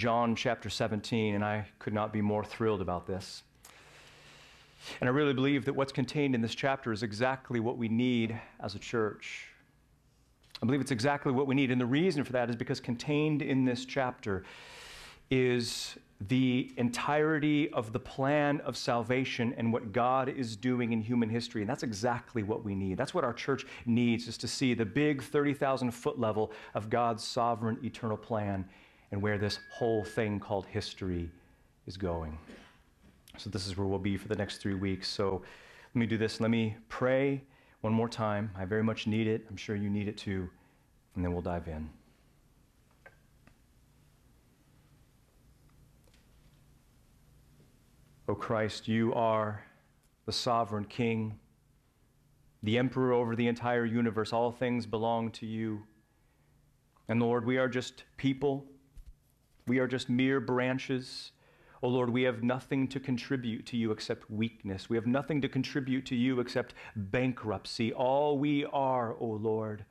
John chapter 17, and I could not be more thrilled about this. And I really believe that what's contained in this chapter is exactly what we need as a church. I believe it's exactly what we need. And the reason for that is because contained in this chapter is the entirety of the plan of salvation and what God is doing in human history. And that's exactly what we need. That's what our church needs is to see the big 30,000 foot level of God's sovereign eternal plan and where this whole thing called history is going. So this is where we'll be for the next 3 weeks. So let me do this. Let me pray one more time. I very much need it. I'm sure you need it too. And then we'll dive in. O Christ, you are the sovereign King, the emperor over the entire universe. All things belong to you. And Lord, we are just people, we are just mere branches. O oh Lord, we have nothing to contribute to you except weakness. We have nothing to contribute to you except bankruptcy. All we are, O oh Lord,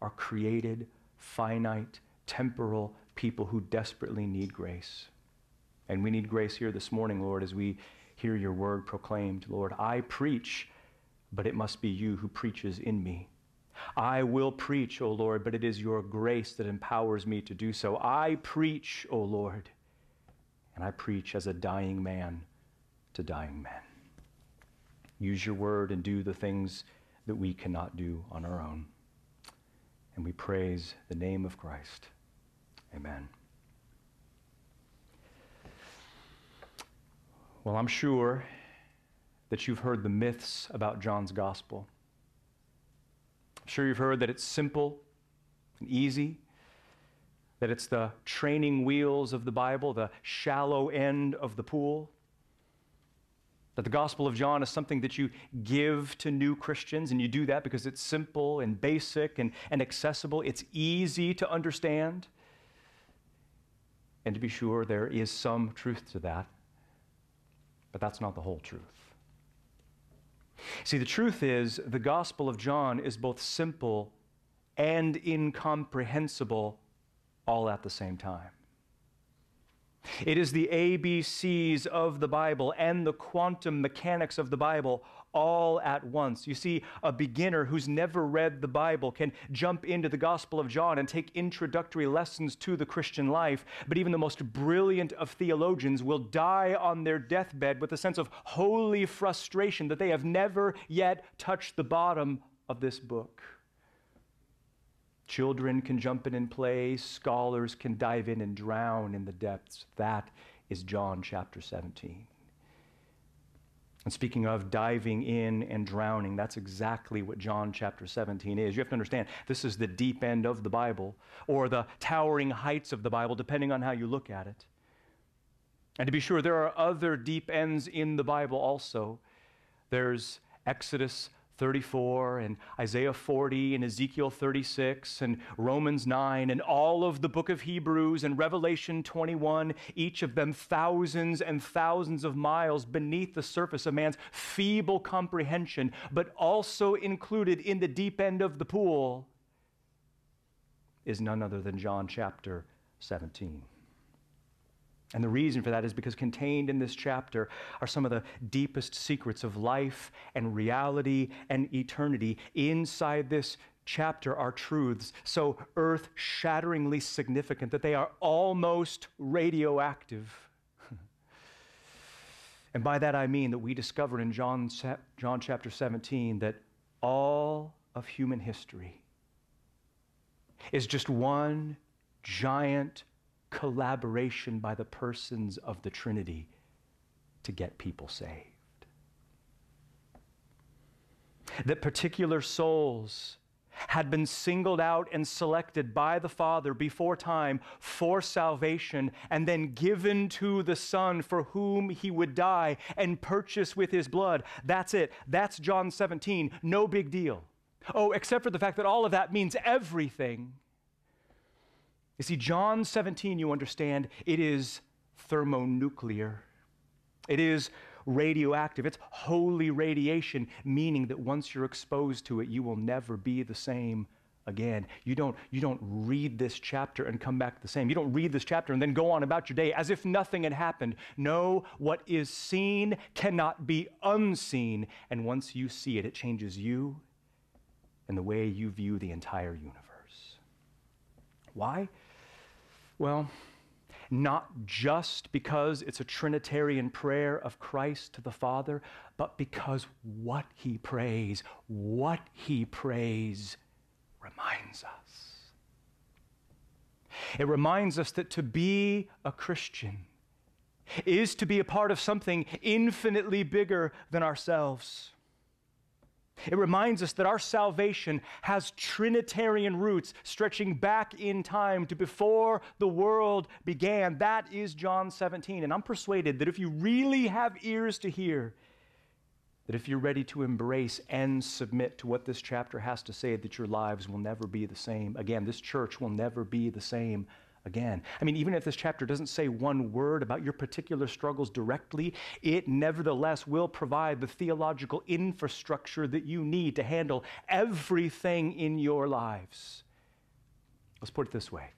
are created, finite, temporal people who desperately need grace. And we need grace here this morning, Lord, as we hear your word proclaimed. Lord, I preach, but it must be you who preaches in me. I will preach, O Lord, but it is your grace that empowers me to do so. I preach, O Lord, and I preach as a dying man to dying men. Use your word and do the things that we cannot do on our own. And we praise the name of Christ. Amen. Well, I'm sure that you've heard the myths about John's gospel. Sure you've heard that it's simple and easy, that it's the training wheels of the Bible, the shallow end of the pool. That the Gospel of John is something that you give to new Christians, and you do that because it's simple and basic and, and accessible. It's easy to understand. And to be sure, there is some truth to that. But that's not the whole truth. See, the truth is, the Gospel of John is both simple and incomprehensible all at the same time. It is the ABCs of the Bible and the quantum mechanics of the Bible all at once. You see, a beginner who's never read the Bible can jump into the Gospel of John and take introductory lessons to the Christian life, but even the most brilliant of theologians will die on their deathbed with a sense of holy frustration that they have never yet touched the bottom of this book. Children can jump in and play, scholars can dive in and drown in the depths. That is John chapter 17. And speaking of diving in and drowning, that's exactly what John chapter 17 is. You have to understand, this is the deep end of the Bible, or the towering heights of the Bible, depending on how you look at it. And to be sure, there are other deep ends in the Bible also. There's Exodus 34 and Isaiah 40 and Ezekiel 36 and Romans 9 and all of the book of Hebrews and Revelation 21, each of them thousands and thousands of miles beneath the surface of man's feeble comprehension, but also included in the deep end of the pool is none other than John chapter 17. And the reason for that is because contained in this chapter are some of the deepest secrets of life and reality and eternity. Inside this chapter are truths so earth shatteringly significant that they are almost radioactive. and by that I mean that we discovered in John, John chapter 17 that all of human history is just one giant collaboration by the persons of the Trinity to get people saved. That particular souls had been singled out and selected by the Father before time for salvation and then given to the Son for whom he would die and purchase with his blood. That's it. That's John 17. No big deal. Oh, except for the fact that all of that means everything you see, John 17, you understand, it is thermonuclear. It is radioactive. It's holy radiation, meaning that once you're exposed to it, you will never be the same again. You don't, you don't read this chapter and come back the same. You don't read this chapter and then go on about your day as if nothing had happened. No, what is seen cannot be unseen. And once you see it, it changes you and the way you view the entire universe. Why? Well, not just because it's a Trinitarian prayer of Christ to the Father, but because what he prays, what he prays reminds us. It reminds us that to be a Christian is to be a part of something infinitely bigger than ourselves. It reminds us that our salvation has Trinitarian roots stretching back in time to before the world began. That is John 17. And I'm persuaded that if you really have ears to hear, that if you're ready to embrace and submit to what this chapter has to say, that your lives will never be the same. Again, this church will never be the same again. I mean, even if this chapter doesn't say one word about your particular struggles directly, it nevertheless will provide the theological infrastructure that you need to handle everything in your lives. Let's put it this way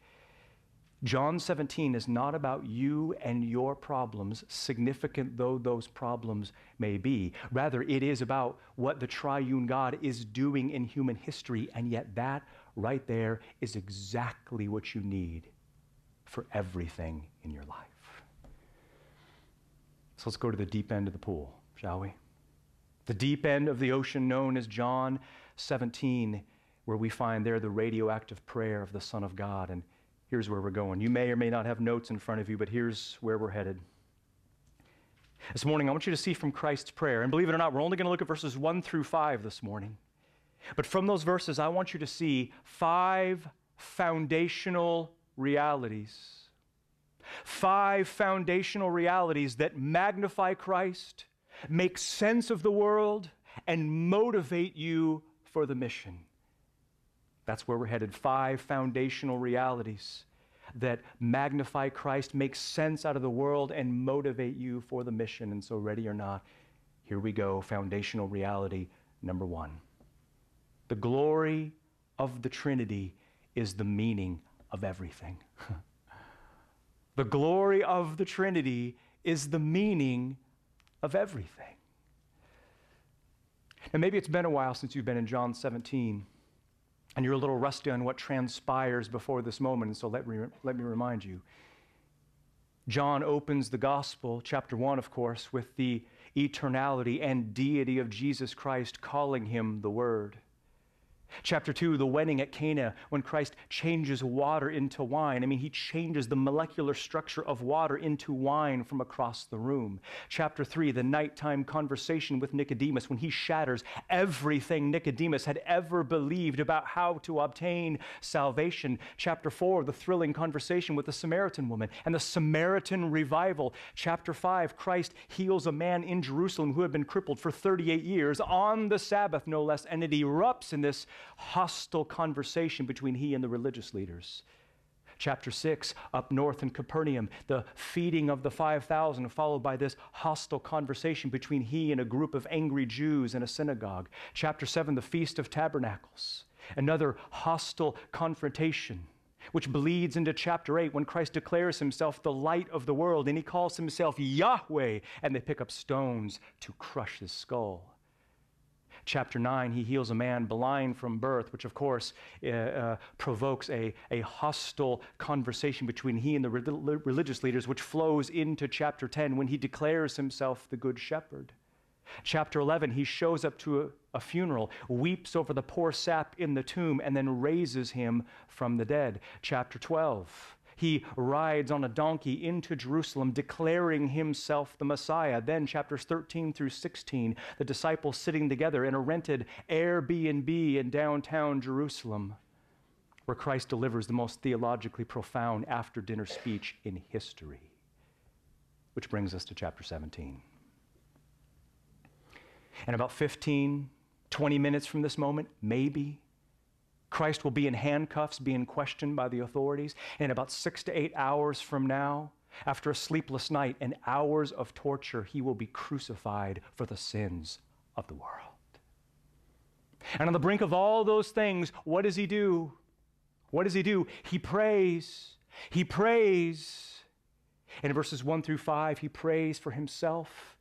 John 17 is not about you and your problems, significant though those problems may be. Rather, it is about what the triune God is doing in human history, and yet that right there is exactly what you need for everything in your life. So let's go to the deep end of the pool, shall we? The deep end of the ocean known as John 17, where we find there the radioactive prayer of the Son of God. And here's where we're going. You may or may not have notes in front of you, but here's where we're headed. This morning, I want you to see from Christ's prayer, and believe it or not, we're only going to look at verses 1 through 5 this morning. But from those verses, I want you to see five foundational realities. Five foundational realities that magnify Christ, make sense of the world, and motivate you for the mission. That's where we're headed. Five foundational realities that magnify Christ, make sense out of the world, and motivate you for the mission. And so, ready or not, here we go. Foundational reality number one. The glory of the Trinity is the meaning of everything. the glory of the Trinity is the meaning of everything. And maybe it's been a while since you've been in John 17, and you're a little rusty on what transpires before this moment, and so let me, let me remind you. John opens the gospel, chapter 1, of course, with the eternality and deity of Jesus Christ calling him the Word. Chapter 2, the wedding at Cana, when Christ changes water into wine. I mean, he changes the molecular structure of water into wine from across the room. Chapter 3, the nighttime conversation with Nicodemus, when he shatters everything Nicodemus had ever believed about how to obtain salvation. Chapter 4, the thrilling conversation with the Samaritan woman and the Samaritan revival. Chapter 5, Christ heals a man in Jerusalem who had been crippled for 38 years on the Sabbath, no less, and it erupts in this hostile conversation between he and the religious leaders. Chapter 6, up north in Capernaum, the feeding of the 5,000, followed by this hostile conversation between he and a group of angry Jews in a synagogue. Chapter 7, the Feast of Tabernacles, another hostile confrontation which bleeds into chapter 8 when Christ declares himself the light of the world and he calls himself Yahweh, and they pick up stones to crush his skull chapter 9, he heals a man blind from birth, which of course uh, uh, provokes a, a hostile conversation between he and the re- religious leaders, which flows into chapter 10 when he declares himself the good shepherd. Chapter 11, he shows up to a, a, funeral, weeps over the poor sap in the tomb, and then raises him from the dead. Chapter 12, he rides on a donkey into Jerusalem, declaring himself the Messiah. Then, chapters 13 through 16, the disciples sitting together in a rented Airbnb in downtown Jerusalem, where Christ delivers the most theologically profound after dinner speech in history. Which brings us to chapter 17. And about 15, 20 minutes from this moment, maybe, Christ will be in handcuffs, being questioned by the authorities. And about six to eight hours from now, after a sleepless night and hours of torture, he will be crucified for the sins of the world. And on the brink of all those things, what does he do? What does he do? He prays. He prays. In verses 1 through 5, he prays for himself.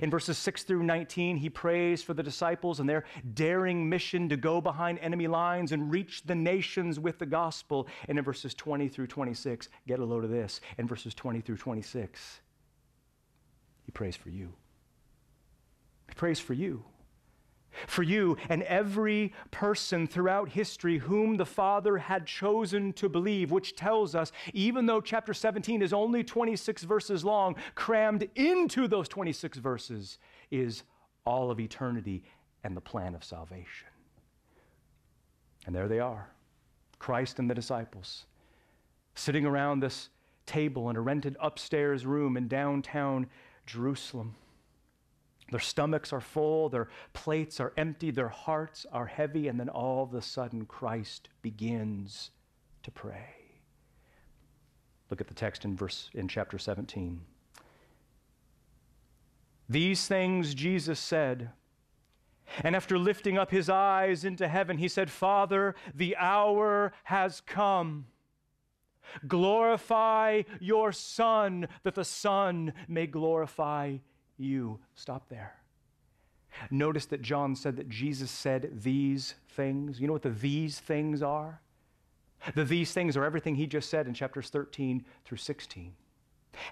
In verses 6 through 19, he prays for the disciples and their daring mission to go behind enemy lines and reach the nations with the gospel. And in verses 20 through 26, get a load of this. In verses 20 through 26, he prays for you. He prays for you for you and every person throughout history whom the Father had chosen to believe, which tells us, even though chapter 17 is only 26 verses long, crammed into those 26 verses is all of eternity and the plan of salvation. And there they are, Christ and the disciples, sitting around this table in a rented upstairs room in downtown Jerusalem. Their stomachs are full, their plates are empty, their hearts are heavy, and then all of a sudden Christ begins to pray. Look at the text in verse in chapter 17. These things Jesus said, and after lifting up his eyes into heaven, he said, Father, the hour has come. Glorify your Son, that the Son may glorify you. Stop there. Notice that John said that Jesus said these things. You know what the these things are? The these things are everything he just said in chapters 13 through 16.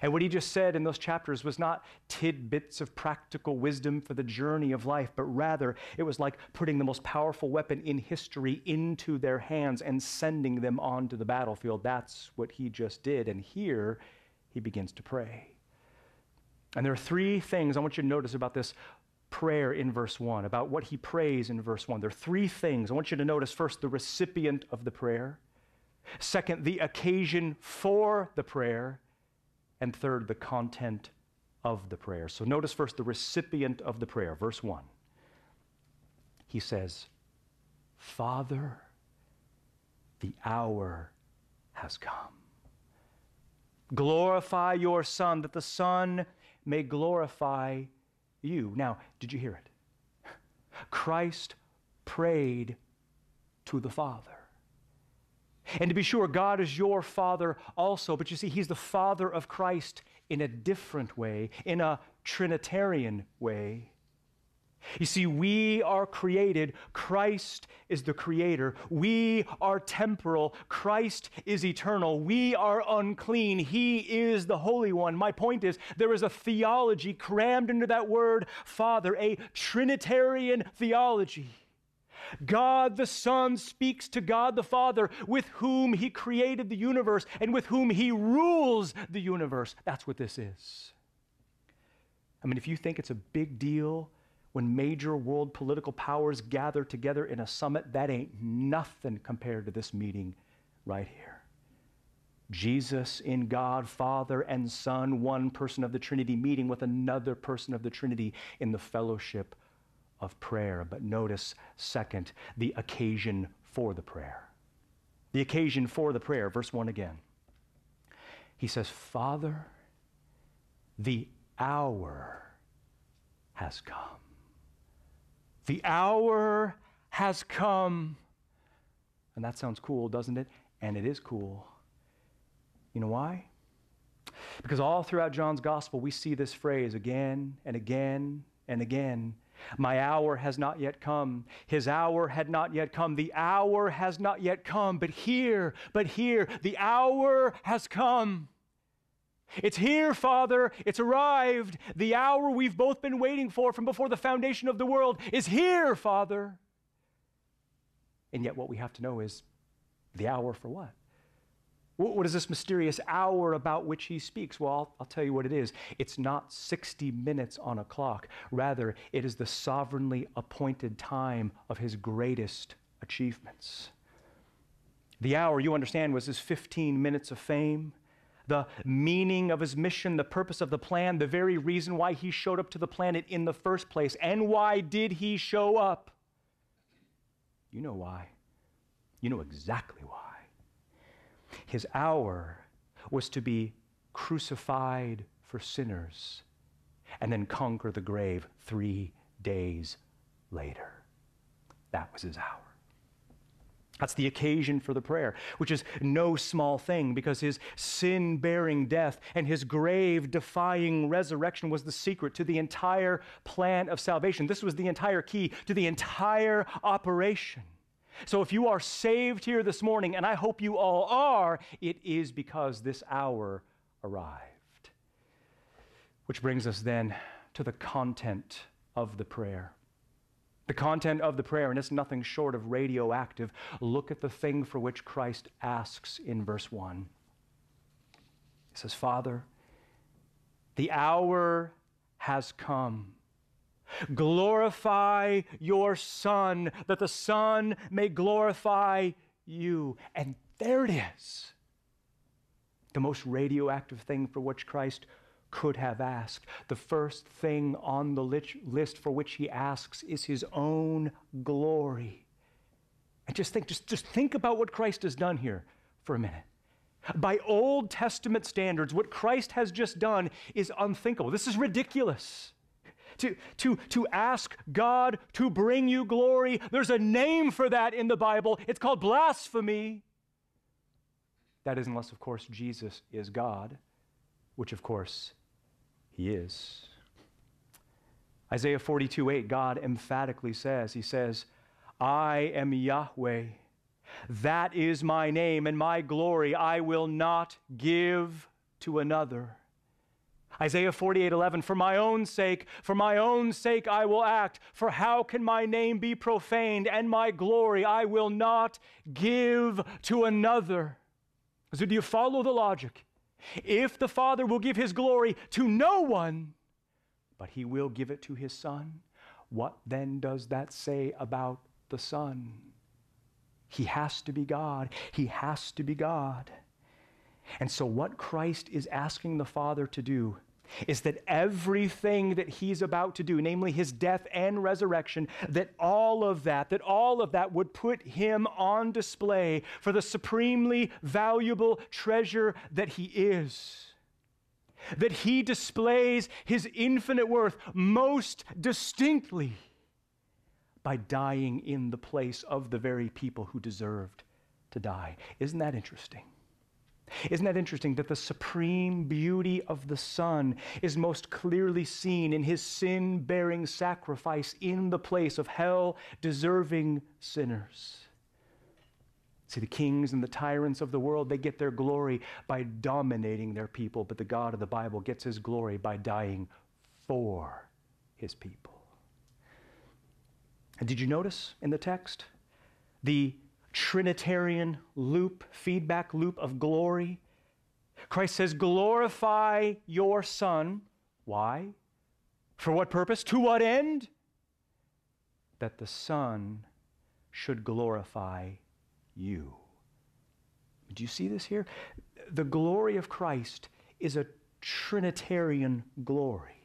And what he just said in those chapters was not tidbits of practical wisdom for the journey of life, but rather it was like putting the most powerful weapon in history into their hands and sending them onto the battlefield. That's what he just did. And here he begins to pray. And there are three things I want you to notice about this prayer in verse 1, about what he prays in verse 1. There are three things. I want you to notice first the recipient of the prayer, second, the occasion for the prayer, and third, the content of the prayer. So notice first the recipient of the prayer, verse 1. He says, Father, the hour has come. Glorify your Son, that the Son may glorify you. Now, did you hear it? Christ prayed to the Father. And to be sure, God is your Father also, but you see, He's the Father of Christ in a different way, in a Trinitarian way. You see, we are created. Christ is the creator. We are temporal. Christ is eternal. We are unclean. He is the Holy One. My point is, there is a theology crammed into that word, Father, a Trinitarian theology. God the Son speaks to God the Father, with whom He created the universe and with whom He rules the universe. That's what this is. I mean, if you think it's a big deal, when major world political powers gather together in a summit, that ain't nothing compared to this meeting right here. Jesus in God, Father and Son, one person of the Trinity, meeting with another person of the Trinity in the fellowship of prayer. But notice, second, the occasion for the prayer. The occasion for the prayer, verse 1 again. He says, Father, the hour has come. The hour has come. And that sounds cool, doesn't it? And it is cool. You know why? Because all throughout John's gospel, we see this phrase again and again and again. My hour has not yet come. His hour had not yet come. The hour has not yet come. But here, but here, the hour has come. It's here, Father. It's arrived. The hour we've both been waiting for from before the foundation of the world is here, Father. And yet, what we have to know is the hour for what? What is this mysterious hour about which he speaks? Well, I'll, I'll, tell you what it is. It's not 60 minutes on a clock. Rather, it is the sovereignly appointed time of his greatest achievements. The hour, you understand, was his 15 minutes of fame the meaning of his mission, the purpose of the plan, the very reason why he showed up to the planet in the first place. And why did he show up? You know why. You know exactly why. His hour was to be crucified for sinners and then conquer the grave three days later. That was his hour. That's the occasion for the prayer, which is no small thing because his sin bearing death and his grave defying resurrection was the secret to the entire plan of salvation. This was the entire key to the entire operation. So if you are saved here this morning, and I hope you all are, it is because this hour arrived. Which brings us then to the content of the prayer. The content of the prayer, and it's nothing short of radioactive. Look at the thing for which Christ asks in verse 1. He says, Father, the hour has come. Glorify your Son, that the Son may glorify you. And there it is. The most radioactive thing for which Christ could have asked. The first thing on the list for which he asks is his own glory. And just think, just, just think about what Christ has done here for a minute. By Old Testament standards, what Christ has just done is unthinkable. This is ridiculous. To, to, to ask God to bring you glory, there's a name for that in the Bible. It's called blasphemy. That is, unless, of course, Jesus is God, which, of course, he is. Isaiah 42 8, God emphatically says, He says, I am Yahweh. That is my name, and my glory I will not give to another. Isaiah 48 11, for my own sake, for my own sake I will act. For how can my name be profaned, and my glory I will not give to another? So, do you follow the logic? If the Father will give his glory to no one, but he will give it to his Son, what then does that say about the Son? He has to be God. He has to be God. And so, what Christ is asking the Father to do is that everything that he's about to do, namely his death and resurrection, that all of that, that all of that would put him on display for the supremely valuable treasure that he is. That he displays his infinite worth most distinctly by dying in the place of the very people who deserved to die. Isn't that interesting? Isn't that interesting that the supreme beauty of the Son is most clearly seen in his sin bearing sacrifice in the place of hell deserving sinners? See, the kings and the tyrants of the world, they get their glory by dominating their people, but the God of the Bible gets his glory by dying for his people. And did you notice in the text the Trinitarian loop, feedback loop of glory. Christ says, Glorify your Son. Why? For what purpose? To what end? That the Son should glorify you. Do you see this here? The glory of Christ is a Trinitarian glory.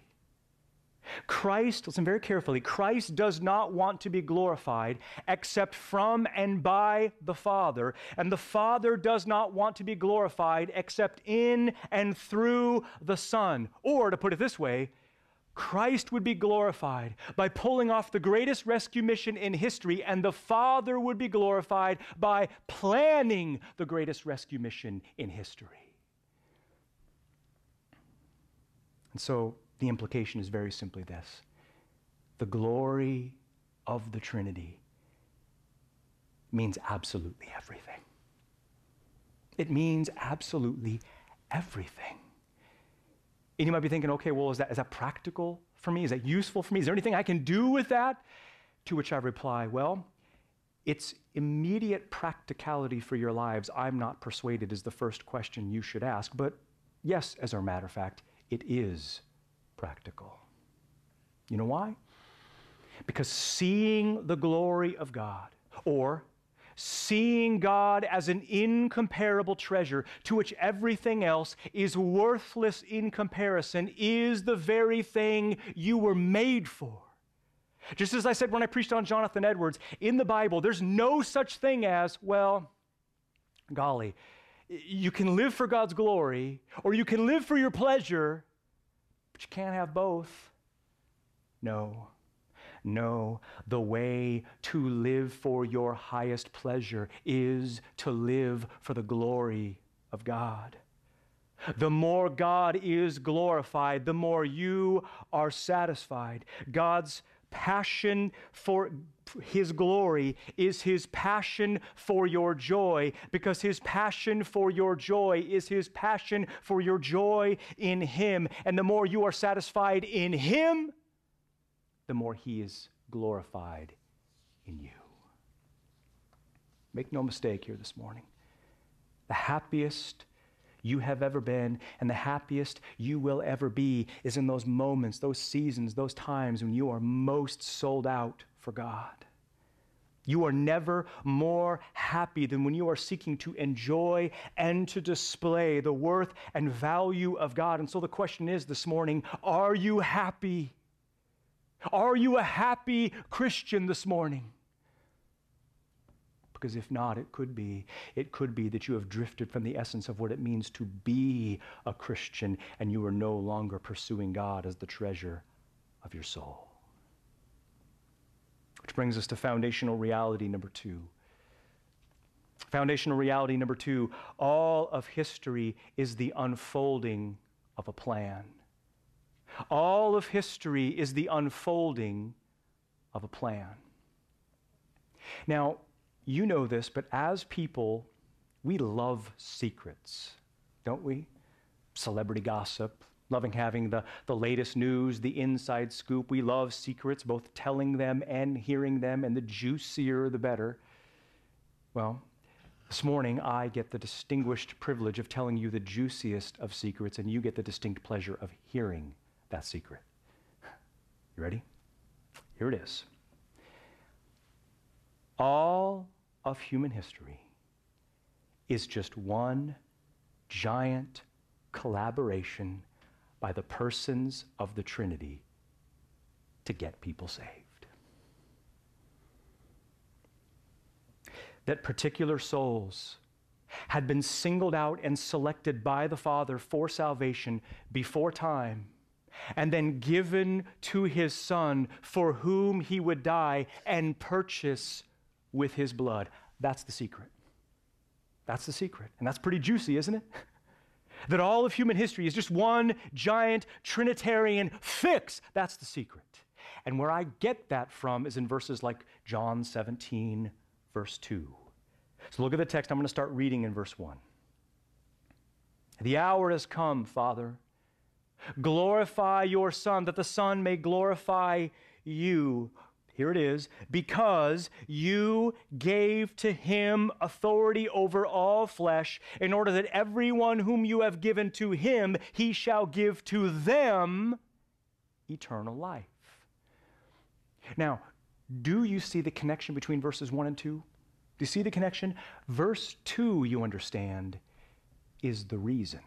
Christ, listen very carefully, Christ does not want to be glorified except from and by the Father, and the Father does not want to be glorified except in and through the Son. Or, to put it this way, Christ would be glorified by pulling off the greatest rescue mission in history, and the Father would be glorified by planning the greatest rescue mission in history. And so, the implication is very simply this the glory of the Trinity means absolutely everything. It means absolutely everything. And you might be thinking, okay, well, is that, is that practical for me? Is that useful for me? Is there anything I can do with that? To which I reply, well, its immediate practicality for your lives, I'm not persuaded, is the first question you should ask. But yes, as a matter of fact, it is practical. You know why? Because seeing the glory of God, or seeing God as an incomparable treasure to which everything else is worthless in comparison, is the very thing you were made for. Just as I said when I preached on Jonathan Edwards, in the Bible, there's no such thing as, well, golly, you can live for God's glory or you can live for your pleasure, but you can't have both. No. No, the way to live for your highest pleasure is to live for the glory of God. The more God is glorified, the more you are satisfied. God's passion for his glory is his passion for your joy because his passion for your joy is his passion for your joy in him. And the more you are satisfied in him, the more he is glorified in you. Make no mistake here this morning. The happiest you have ever been and the happiest you will ever be is in those moments, those seasons, those times when you are most sold out for God. You are never more happy than when you are seeking to enjoy and to display the worth and value of God. And so the question is this morning are you happy? Are you a happy Christian this morning? Because if not, it could be. It could be that you have drifted from the essence of what it means to be a Christian and you are no longer pursuing God as the treasure of your soul. Which brings us to foundational reality number two. Foundational reality number two all of history is the unfolding of a plan. All of history is the unfolding of a plan. Now, you know this, but as people, we love secrets, don't we? Celebrity gossip, loving having the, the latest news, the inside scoop. We love secrets, both telling them and hearing them, and the juicier the better. Well, this morning I get the distinguished privilege of telling you the juiciest of secrets, and you get the distinct pleasure of hearing that secret. You ready? Here it is. All of human history is just one giant collaboration by the persons of the Trinity to get people saved. That particular souls had been singled out and selected by the Father for salvation before time, and then given to his Son for whom he would die and purchase with his blood. That's the secret. That's the secret. And that's pretty juicy, isn't it? that all of human history is just one giant Trinitarian fix. That's the secret. And where I get that from is in verses like John 17, verse 2. So look at the text. I'm going to start reading in verse 1. The hour has come, Father. Glorify your Son, that the Son may glorify you. Here it is. Because you gave to him authority over all flesh, in order that everyone whom you have given to him, he shall give to them eternal life. Now, do you see the connection between verses 1 and 2? Do you see the connection? Verse 2, you understand, is the reason.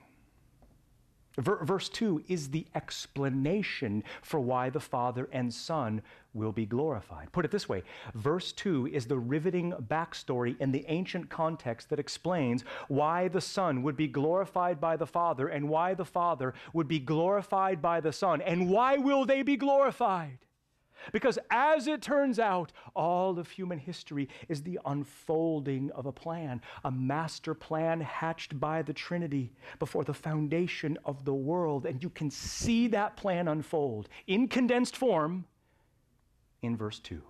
Verse 2 is the explanation for why the Father and Son will be glorified. Put it this way verse 2 is the riveting backstory in the ancient context that explains why the Son would be glorified by the Father and why the Father would be glorified by the Son. And why will they be glorified? Because as it turns out, all of human history is the unfolding of a plan, a master plan hatched by the Trinity before the foundation of the world. And you can see that plan unfold in condensed form in verse 2.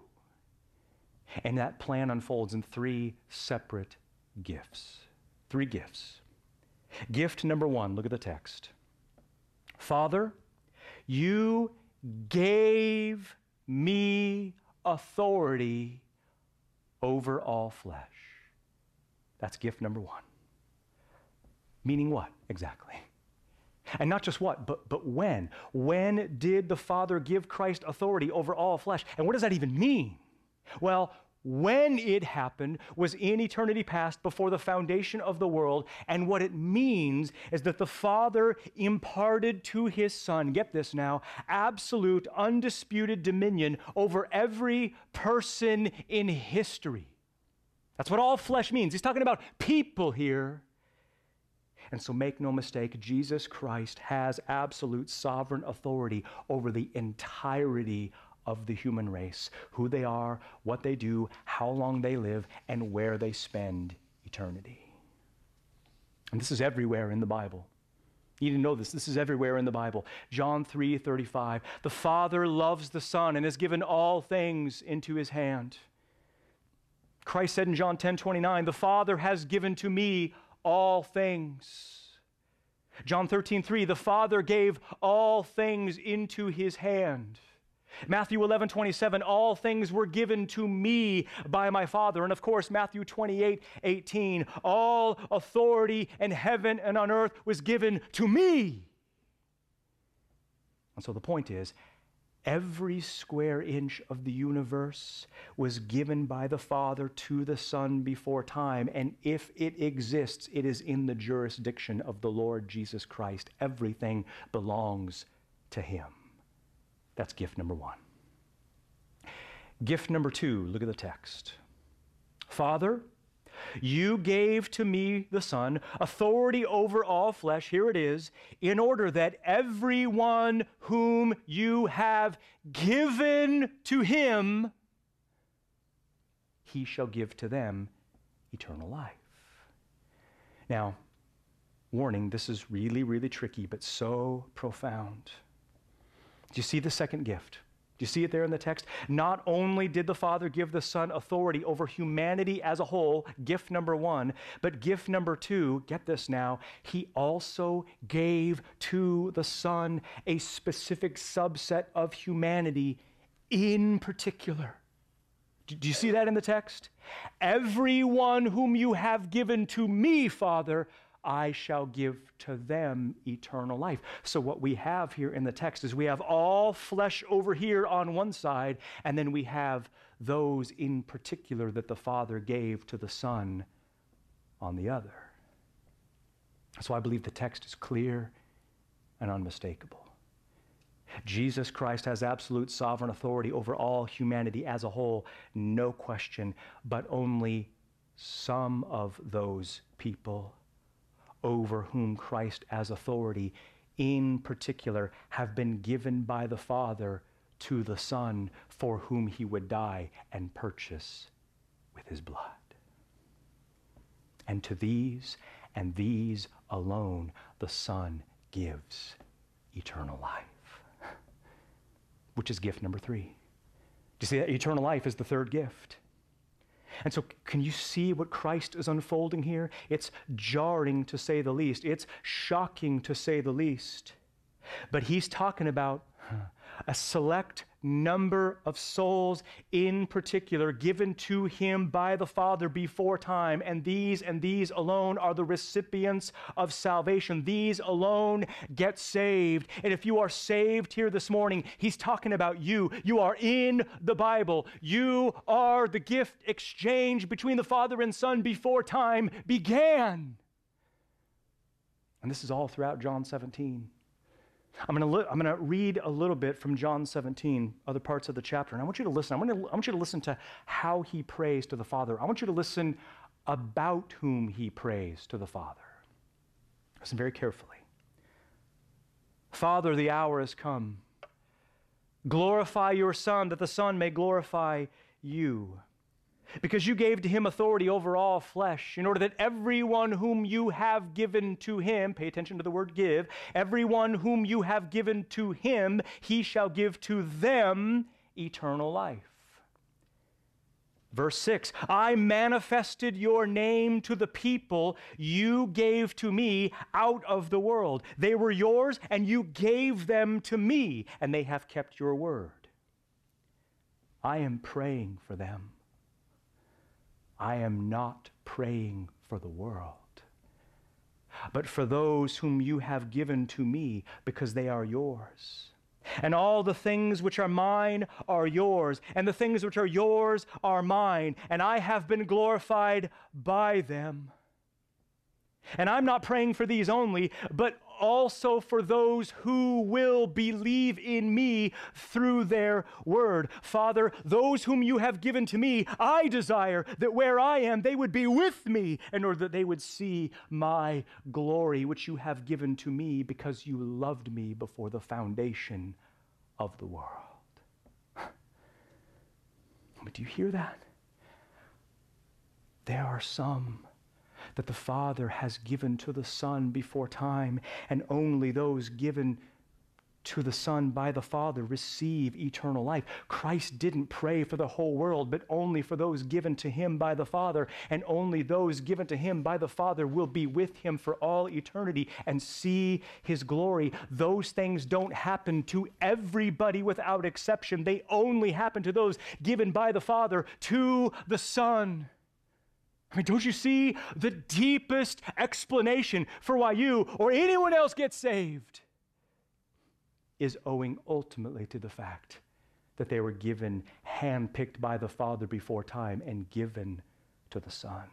And that plan unfolds in three separate gifts. Three gifts. Gift number one, look at the text. Father, you gave me authority over all flesh. That's gift number one. Meaning what exactly? And not just what, but, but when. When did the Father give Christ authority over all flesh? And what does that even mean? Well, when it happened was in eternity past before the foundation of the world. And what it means is that the Father imparted to his Son, get this now, absolute, undisputed dominion over every person in history. That's what all flesh means. He's talking about people here. And so make no mistake, Jesus Christ has absolute sovereign authority over the entirety of the human race who they are, what they do, how long they live, and where they spend eternity. And this is everywhere in the Bible. You need to know this. This is everywhere in the Bible. John 3 35. The Father loves the Son and has given all things into his hand. Christ said in John 10 29, The Father has given to me all things. John 13 3, the Father gave all things into his hand. Matthew 11, 27, all things were given to me by my Father. And of course, Matthew 28, 18, all authority in heaven and on earth was given to me. And so the point is, every square inch of the universe was given by the Father to the Son before time. And if it exists, it is in the jurisdiction of the Lord Jesus Christ. Everything belongs to Him. That's gift number one. Gift number two, look at the text. Father, you gave to me, the Son, authority over all flesh, here it is, in order that everyone whom you have given to him, he shall give to them eternal life. Now, warning, this is really, really tricky, but so profound. Do you see the second gift? Do you see it there in the text? Not only did the Father give the Son authority over humanity as a whole, gift number one, but gift number two, get this now, he also gave to the Son a specific subset of humanity in particular. Do you see that in the text? Everyone whom you have given to me, Father, I shall give to them eternal life. So, what we have here in the text is we have all flesh over here on one side, and then we have those in particular that the Father gave to the Son on the other. So, I believe the text is clear and unmistakable. Jesus Christ has absolute sovereign authority over all humanity as a whole, no question, but only some of those people over whom Christ as authority in particular have been given by the Father to the Son for whom he would die and purchase with his blood. And to these and these alone the Son gives eternal life, which is gift number three. Do you see that? Eternal life is the third gift. And so, can you see what Christ is unfolding here? It's jarring to say the least, it's shocking to say the least. But he's talking about a select number of souls in particular given to him by the Father before time, and these and these alone are the recipients of salvation. These alone get saved. And if you are saved here this morning, he's talking about you. You are in the Bible. You are the gift exchange between the Father and Son before time began. And this is all throughout John 17. I'm going to li- I'm going to read a little bit from John 17, other parts of the chapter, and I want you to listen. I want, to, I want you to listen to how he prays to the Father. I want you to listen about whom he prays to the Father. Listen very carefully. Father, the hour has come. Glorify your Son, that the Son may glorify you because you gave to him authority over all flesh, in order that everyone whom you have given to him, pay attention to the word give, everyone whom you have given to him, he shall give to them eternal life. Verse 6 I manifested your name to the people you gave to me out of the world. They were yours, and you gave them to me, and they have kept your word. I am praying for them. I am not praying for the world, but for those whom you have given to me because they are yours. And all the things which are mine are yours, and the things which are yours are mine, and I have been glorified by them. And I'm not praying for these only, but also for those who will believe in me through their word. Father, those whom you have given to me, I desire that where I am, they would be with me in order that they would see my glory, which you have given to me because you loved me before the foundation of the world. But do you hear that? There are some that the Father has given to the Son before time, and only those given to the Son by the Father receive eternal life. Christ didn't pray for the whole world, but only for those given to him by the Father, and only those given to him by the Father will be with him for all eternity and see his glory. Those things don't happen to everybody without exception, they only happen to those given by the Father to the Son. I mean, don't you see the deepest explanation for why you or anyone else gets saved? is owing ultimately to the fact that they were given, handpicked by the Father before time, and given to the Son.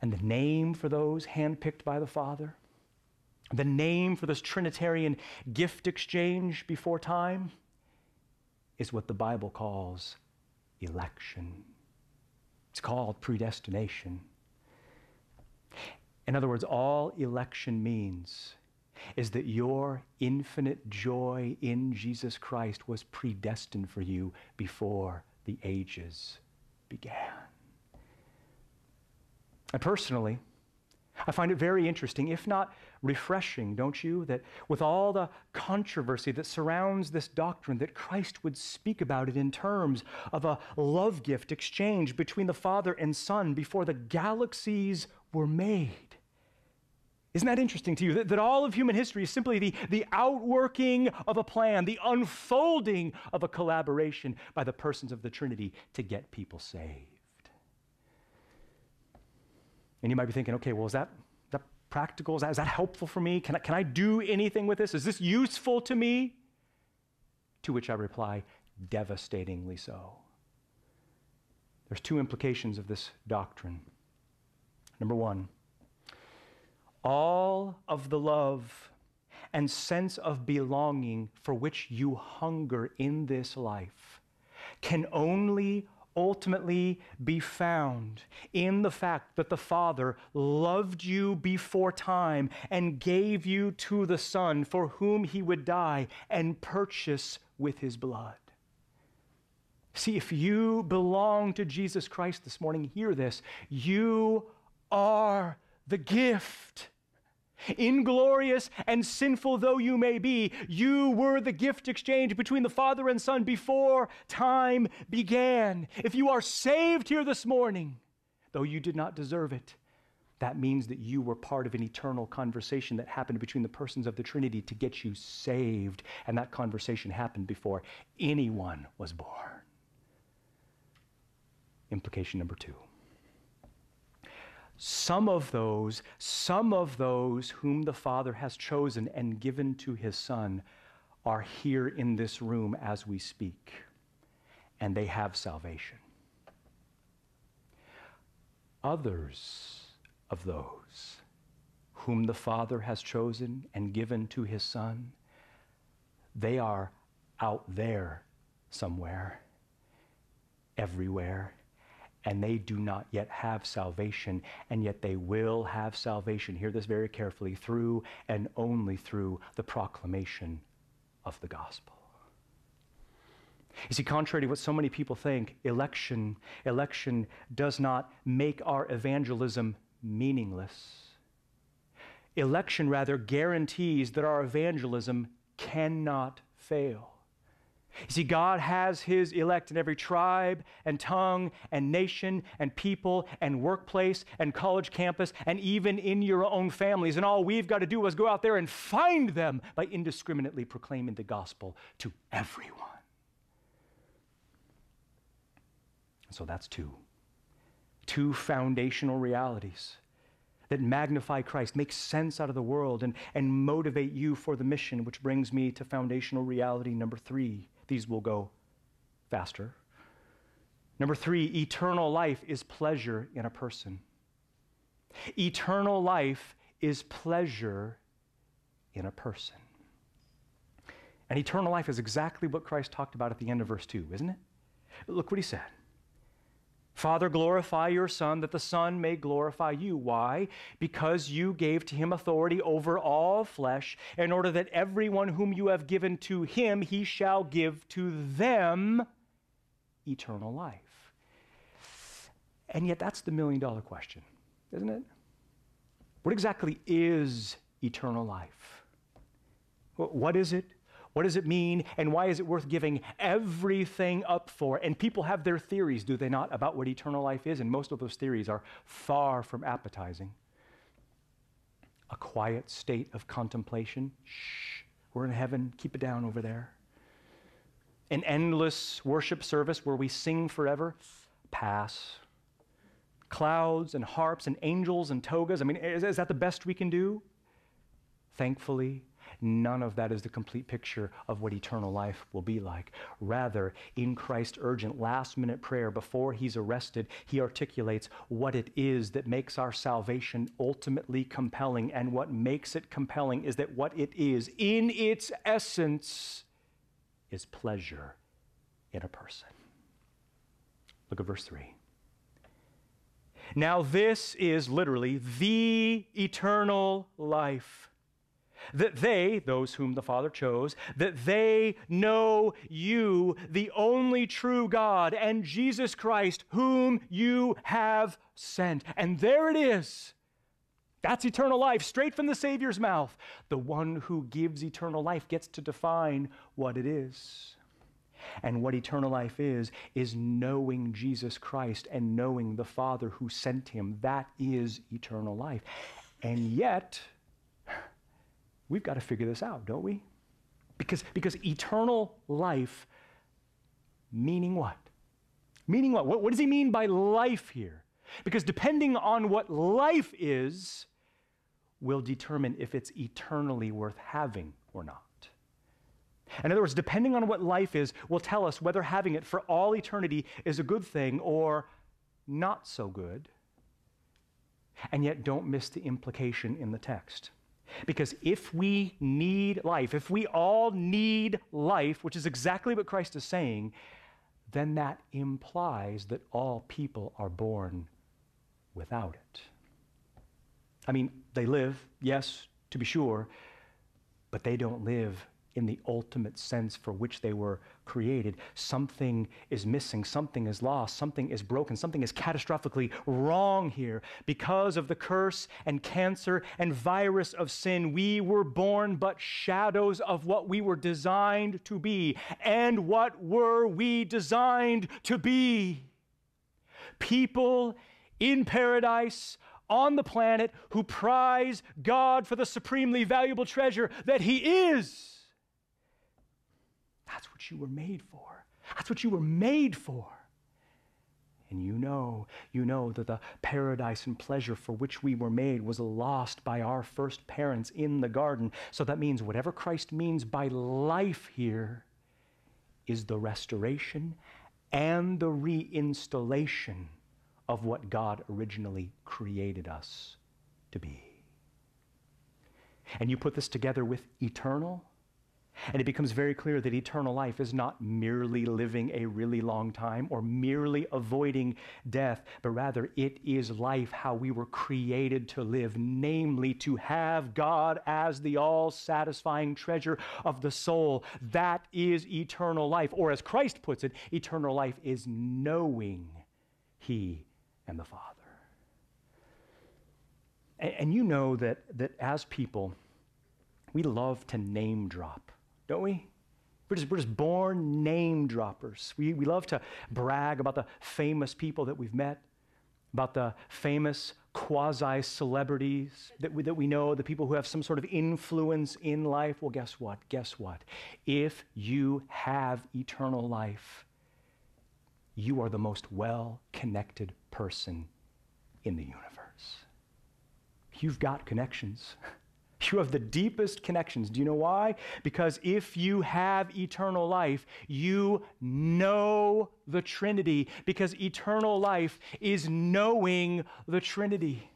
And the name for those handpicked by the Father, the name for this Trinitarian gift exchange before time, is what the Bible calls election. It's called predestination. In other words, all election means is that your infinite joy in Jesus Christ was predestined for you before the ages began. And personally, I find it very interesting, if not refreshing, don't you, that with all the controversy that surrounds this doctrine, that Christ would speak about it in terms of a love gift exchange between the Father and Son before the galaxies were made. Isn't that interesting to you? That, that, all of human history is simply the, the outworking of a plan, the unfolding of a collaboration by the persons of the Trinity to get people saved. And you might be thinking, okay, well, is that practical? Is that, is that helpful for me? Can I, can I do anything with this? Is this useful to me? To which I reply, devastatingly so. There's two implications of this doctrine. Number one, all of the love and sense of belonging for which you hunger in this life can only ultimately be found in the fact that the Father loved you before time and gave you to the Son for whom he would die and purchase with his blood. See, if you belong to Jesus Christ this morning, hear this. You are the gift. Inglorious and sinful though you may be, you were the gift exchange between the Father and Son before time began. If you are saved here this morning, though you did not deserve it, that means that you were part of an eternal conversation that happened between the persons of the Trinity to get you saved. And that conversation happened before anyone was born. Implication number two some of those, some of those whom the Father has chosen and given to his Son are here in this room as we speak, and they have salvation. Others of those whom the Father has chosen and given to his Son, they are out there somewhere, everywhere, and they do not yet have salvation, and yet they will have salvation. Hear this very carefully through and only through the proclamation of the gospel. You see, contrary to what so many people think, election, election does not make our evangelism meaningless. Election rather guarantees that our evangelism cannot fail. You see, God has His elect in every tribe and tongue and nation and people and workplace and college campus and even in your own families. And all we've got to do is go out there and find them by indiscriminately proclaiming the gospel to everyone. So that's two. Two foundational realities that magnify Christ, make sense out of the world, and, and motivate you for the mission, which brings me to foundational reality number three these will go faster. Number three, eternal life is pleasure in a person. Eternal life is pleasure in a person. And eternal life is exactly what Christ talked about at the end of verse 2, isn't it? Look what he said. Father, glorify your Son, that the Son may glorify you. Why? Because you gave to him authority over all flesh, in order that everyone whom you have given to him, he shall give to them eternal life? And yet, that's the million dollar question, isn't it? What exactly is eternal life? What is it? What does it mean? And why is it worth giving everything up for? And people have their theories, do they not, about what eternal life is? And most of those theories are far from appetizing. A quiet state of contemplation. Shh, we're in heaven. Keep it down over there. An endless worship service where we sing forever. Pass. Clouds and harps and angels and togas. I mean, is, is that the best we can do? Thankfully, None of that is the complete picture of what eternal life will be like. Rather, in Christ's urgent last minute prayer before he's arrested, he articulates what it is that makes our salvation ultimately compelling. And what makes it compelling is that what it is, in its essence, is pleasure in a person. Look at verse 3. Now, this is literally the eternal life that they, those whom the Father chose, that they know you, the only true God, and Jesus Christ, whom you have sent. And there it is. That's eternal life, straight from the Savior's mouth. The one who gives eternal life gets to define what it is. And what eternal life is, is knowing Jesus Christ and knowing the Father who sent him. That is eternal life. And yet, We've got to figure this out, don't we? Because, because eternal life, meaning what? Meaning what? what? What does he mean by life here? Because depending on what life is, will determine if it's eternally worth having or not. In other words, depending on what life is, will tell us whether having it for all eternity is a good thing or not so good. And yet, don't miss the implication in the text. Because if we need life, if we all need life, which is exactly what Christ is saying, then that implies that all people are born without it. I mean, they live, yes, to be sure, but they don't live in the ultimate sense for which they were created. Something is missing, something is lost, something is broken, something is catastrophically wrong here. Because of the curse and cancer and virus of sin, we were born but shadows of what we were designed to be. And what were we designed to be? People in paradise on the planet who prize God for the supremely valuable treasure that He is. That's what you were made for. That's what you were made for. And you know, you know that the paradise and pleasure for which we were made was lost by our first parents in the garden. So that means whatever Christ means by life here is the restoration and the reinstallation of what God originally created us to be. And you put this together with eternal and it becomes very clear that eternal life is not merely living a really long time or merely avoiding death, but rather it is life how we were created to live, namely to have God as the all satisfying treasure of the soul. That is eternal life. Or as Christ puts it, eternal life is knowing He and the Father. And, and you know that, that as people, we love to name drop don't we? We're just, we're just born name droppers. We, we love to brag about the famous people that we've met, about the famous quasi celebrities that we, that we know, the people who have some sort of influence in life. Well, guess what? Guess what? If you have eternal life, you are the most well connected person in the universe. You've got connections. You have the deepest connections. Do you know why? Because if you have eternal life, you know the Trinity, because eternal life is knowing the Trinity.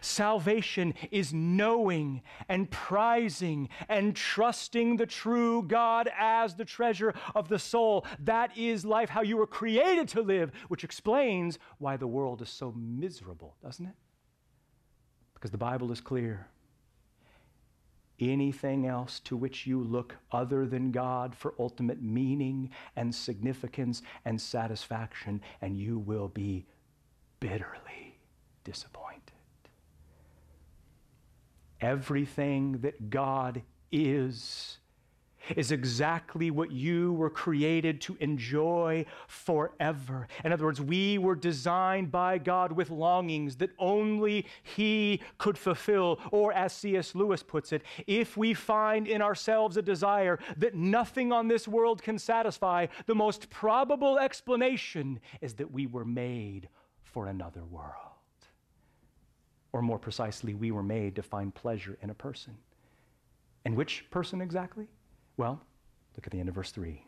Salvation is knowing and prizing and trusting the true God as the treasure of the soul. That is life, how you were created to live, which explains why the world is so miserable, doesn't it? Because the Bible is clear anything else to which you look other than God for ultimate meaning and significance and satisfaction, and you will be bitterly disappointed. Everything that God is is exactly what you were created to enjoy forever. In other words, we were designed by God with longings that only He could fulfill. Or, as C.S. Lewis puts it, if we find in ourselves a desire that nothing on this world can satisfy, the most probable explanation is that we were made for another world. Or, more precisely, we were made to find pleasure in a person. And which person exactly? Well, look at the end of verse 3.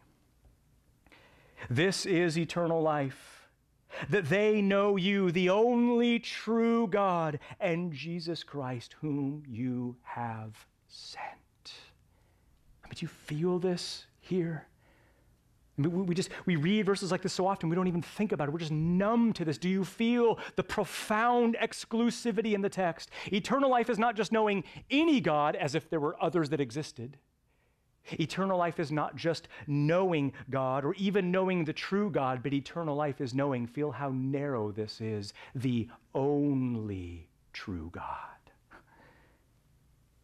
This is eternal life, that they know you, the only true God, and Jesus Christ, whom you have sent. I mean, do you feel this here? I mean, we just we read verses like this so often we don't even think about it. We're just numb to this. Do you feel the profound exclusivity in the text? Eternal life is not just knowing any God as if there were others that existed. Eternal life is not just knowing God or even knowing the true God, but eternal life is knowing, feel how narrow this is, the only true God.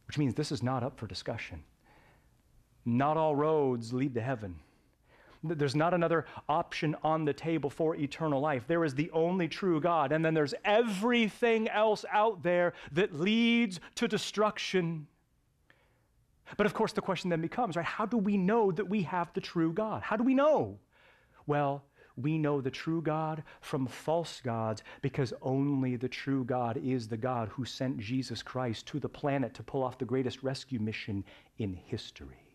Which means this is not up for discussion. Not all roads lead to heaven. There's not another option on the table for eternal life. There is the only true God, and then there's everything else out there that leads to destruction. But of course, the question then becomes, right, how do we know that we have the true God? How do we know? Well, we know the true God from false gods because only the true God is the God who sent Jesus Christ to the planet to pull off the greatest rescue mission in history.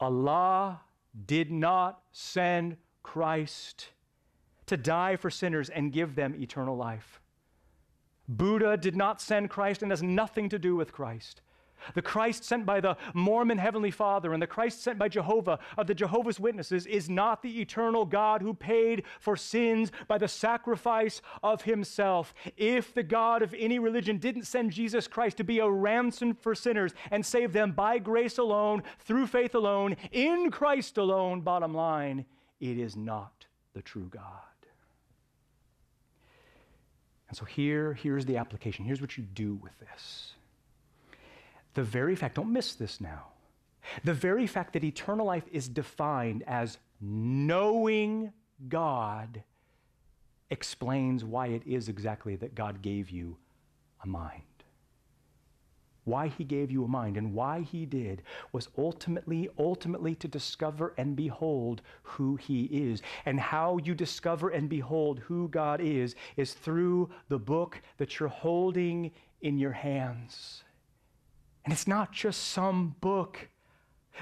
Allah did not send Christ to die for sinners and give them eternal life. Buddha did not send Christ and has nothing to do with Christ. The Christ sent by the Mormon Heavenly Father and the Christ sent by Jehovah of the Jehovah's Witnesses is not the eternal God who paid for sins by the sacrifice of himself. If the God of any religion didn't send Jesus Christ to be a ransom for sinners and save them by grace alone, through faith alone, in Christ alone, bottom line, it is not the true God. And so here, here's the application. Here's what you do with this. The very fact, don't miss this now, the very fact that eternal life is defined as knowing God explains why it is exactly that God gave you a mind. Why he gave you a mind and why he did was ultimately, ultimately to discover and behold who he is. And how you discover and behold who God is is through the book that you're holding in your hands. And it's not just some book,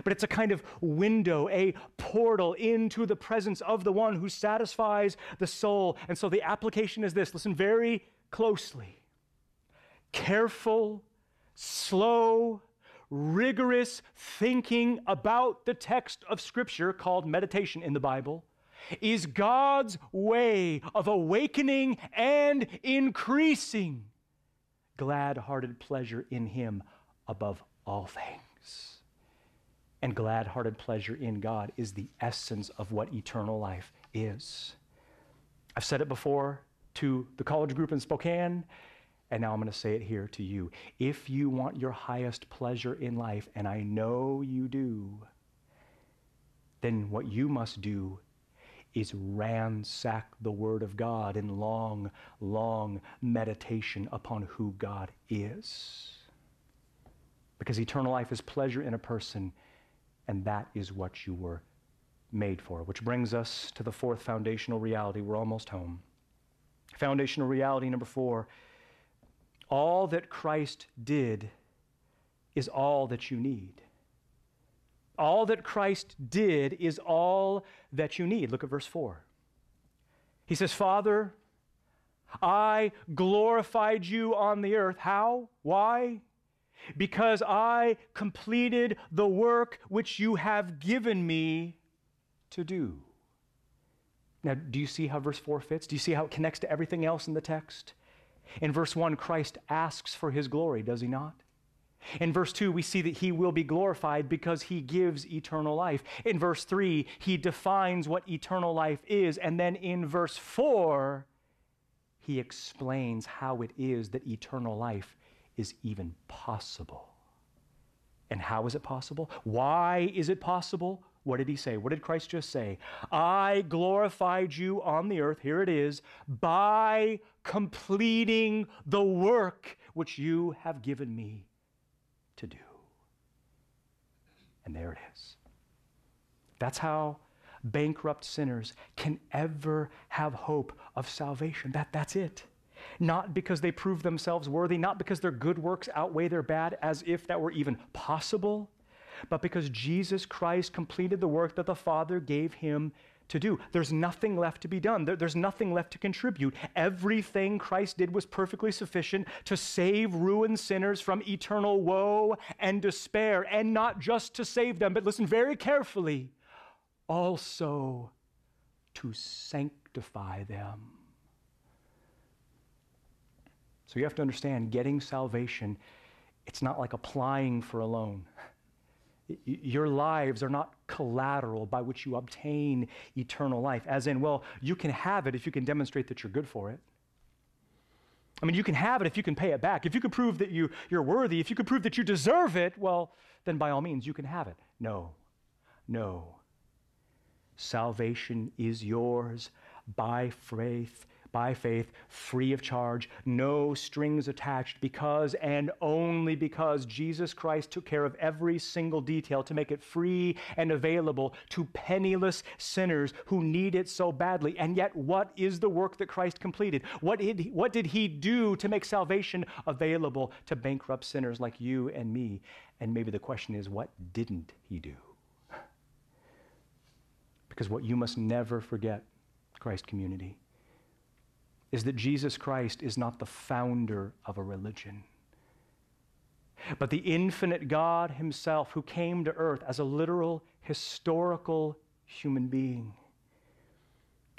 but it's a kind of window, a portal into the presence of the one who satisfies the soul. And so the application is this listen very closely. Careful, slow, rigorous thinking about the text of Scripture called meditation in the Bible is God's way of awakening and increasing glad hearted pleasure in Him above all things. And glad hearted pleasure in God is the essence of what eternal life is. I've said it before to the college group in Spokane, and now I'm going to say it here to you. If you want your highest pleasure in life, and I know you do, then what you must do is ransack the Word of God in long, long meditation upon who God is. Because eternal life is pleasure in a person, and that is what you were made for. Which brings us to the fourth foundational reality. We're almost home. Foundational reality number four all that Christ did is all that you need. All that Christ did is all that you need. Look at verse 4. He says, Father, I glorified you on the earth. How? Why? Because I completed the work which you have given me to do. Now, do you see how verse 4 fits? Do you see how it connects to everything else in the text? In verse 1, Christ asks for his glory, does he not? In verse 2, we see that he will be glorified because he gives eternal life. In verse 3, he defines what eternal life is. And then in verse 4, he explains how it is that eternal life is even possible. And how is it possible? Why is it possible? What did he say? What did Christ just say? I glorified you on the earth, here it is, by completing the work which you have given me to do. And there it is. That's how bankrupt sinners can ever have hope of salvation. That, that's it. Not because they prove themselves worthy, not because their good works outweigh their bad, as if that were even possible, but because Jesus Christ completed the work that the Father gave him to do. There's nothing left to be done. There, there's nothing left to contribute. Everything Christ did was perfectly sufficient to save ruined sinners from eternal woe and despair, and not just to save them, but listen very carefully, also to sanctify them. So you have to understand getting salvation, it's not like applying for a loan. Your lives are not collateral by which you obtain eternal life, as in, well, you can have it if you can demonstrate that you're good for it. I mean, you can have it if you can pay it back. If you can prove that you, you're worthy, if you can prove that you deserve it, well, then by all means, you can have it. No, no. Salvation is yours by faith by faith, free of charge, no strings attached, because and only because Jesus Christ took care of every single detail to make it free and available to penniless sinners who need it so badly. And yet, what is the work that Christ completed? What did he, what did he do to make salvation available to bankrupt sinners like you and me? And maybe the question is, what didn't he do? Because what you must never forget, Christ community, is that Jesus Christ is not the founder of a religion, but the infinite God Himself who came to earth as a literal, historical human being.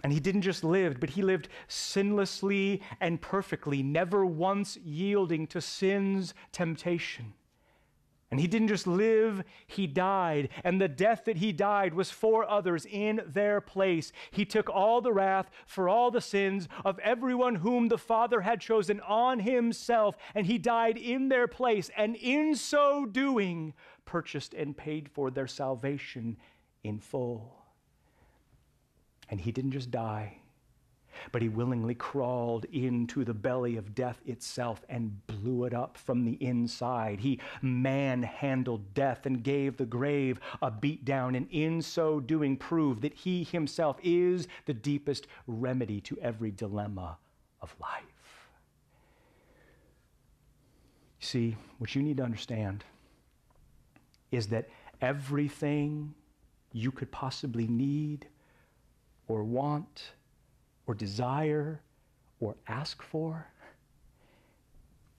And he didn't just live, but he lived sinlessly and perfectly, never once yielding to sin's temptation. And he didn't just live, he died. And the death that he died was for others in their place. He took all the wrath for all the sins of everyone whom the Father had chosen on himself. And he died in their place. And in so doing, purchased and paid for their salvation in full. And he didn't just die, but he willingly crawled into the belly of death itself and blew it up from the inside. He manhandled death and gave the grave a beatdown, and in so doing, proved that he himself is the deepest remedy to every dilemma of life. See, what you need to understand is that everything you could possibly need or want or desire or ask for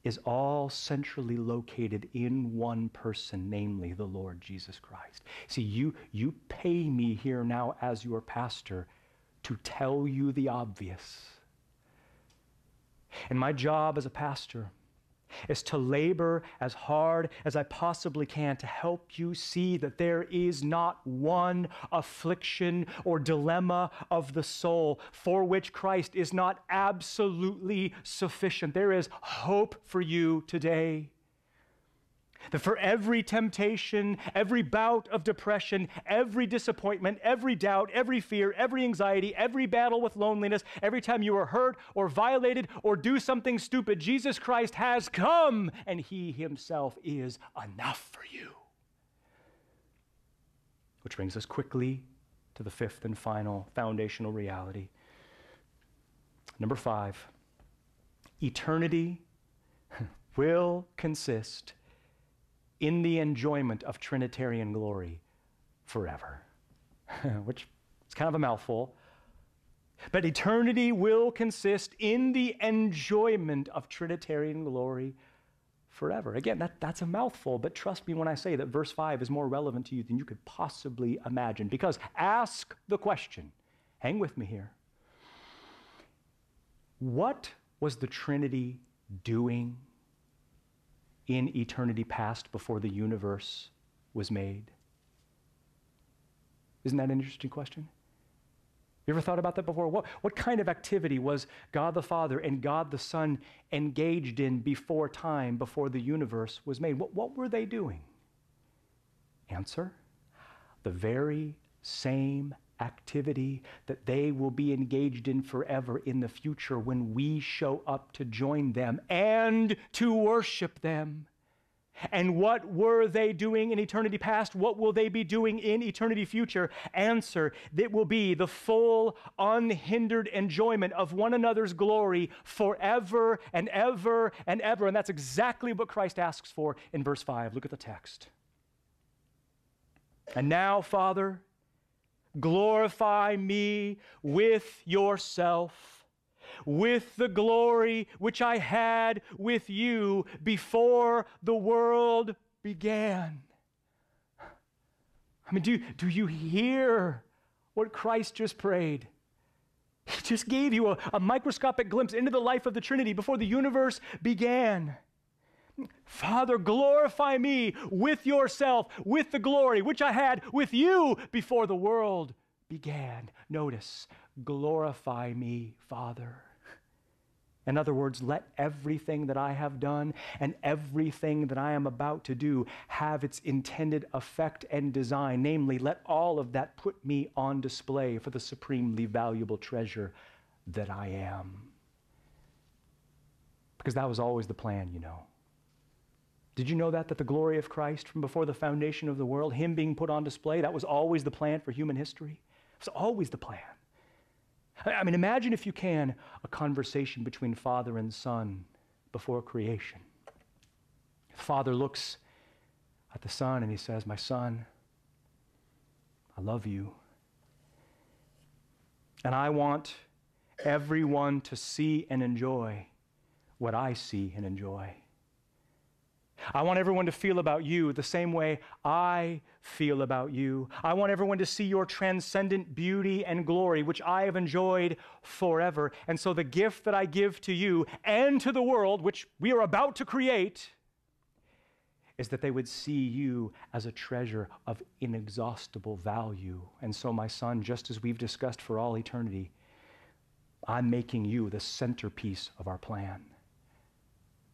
is all centrally located in one person, namely the Lord Jesus Christ. See, you, you pay me here now as your pastor to tell you the obvious. And my job as a pastor is to labor as hard as I possibly can to help you see that there is not one affliction or dilemma of the soul for which Christ is not absolutely sufficient. There is hope for you today. That for every temptation, every bout of depression, every disappointment, every doubt, every fear, every anxiety, every battle with loneliness, every time you are hurt or violated or do something stupid, Jesus Christ has come and he himself is enough for you. Which brings us quickly to the fifth and final foundational reality. Number five, eternity will consist in the enjoyment of Trinitarian glory forever, which is kind of a mouthful. But eternity will consist in the enjoyment of Trinitarian glory forever. Again, that, that's a mouthful, but trust me when I say that verse 5 is more relevant to you than you could possibly imagine. Because ask the question, hang with me here. What was the Trinity doing in eternity past before the universe was made? Isn't that an interesting question? You ever thought about that before? What, what kind of activity was God the Father and God the Son engaged in before time, before the universe was made? What, what were they doing? Answer the very same activity that they will be engaged in forever in the future when we show up to join them and to worship them. And what were they doing in eternity past? What will they be doing in eternity future? Answer that will be the full, unhindered enjoyment of one another's glory forever and ever and ever. And that's exactly what Christ asks for in verse 5. Look at the text. And now, Father, glorify me with yourself with the glory which I had with you before the world began. I mean, do, do you hear what Christ just prayed? He just gave you a, a microscopic glimpse into the life of the Trinity before the universe began. Father, glorify me with yourself, with the glory which I had with you before the world began. Notice, glorify me, Father. In other words, let everything that I have done and everything that I am about to do have its intended effect and design. Namely, let all of that put me on display for the supremely valuable treasure that I am. Because that was always the plan, you know. Did you know that? That the glory of Christ from before the foundation of the world, Him being put on display, that was always the plan for human history? It was always the plan. I mean, imagine if you can a conversation between father and son before creation. The father looks at the son and he says, My son, I love you. And I want everyone to see and enjoy what I see and enjoy. I want everyone to feel about you the same way I feel about you. I want everyone to see your transcendent beauty and glory, which I have enjoyed forever. And so, the gift that I give to you and to the world, which we are about to create, is that they would see you as a treasure of inexhaustible value. And so, my son, just as we've discussed for all eternity, I'm making you the centerpiece of our plan.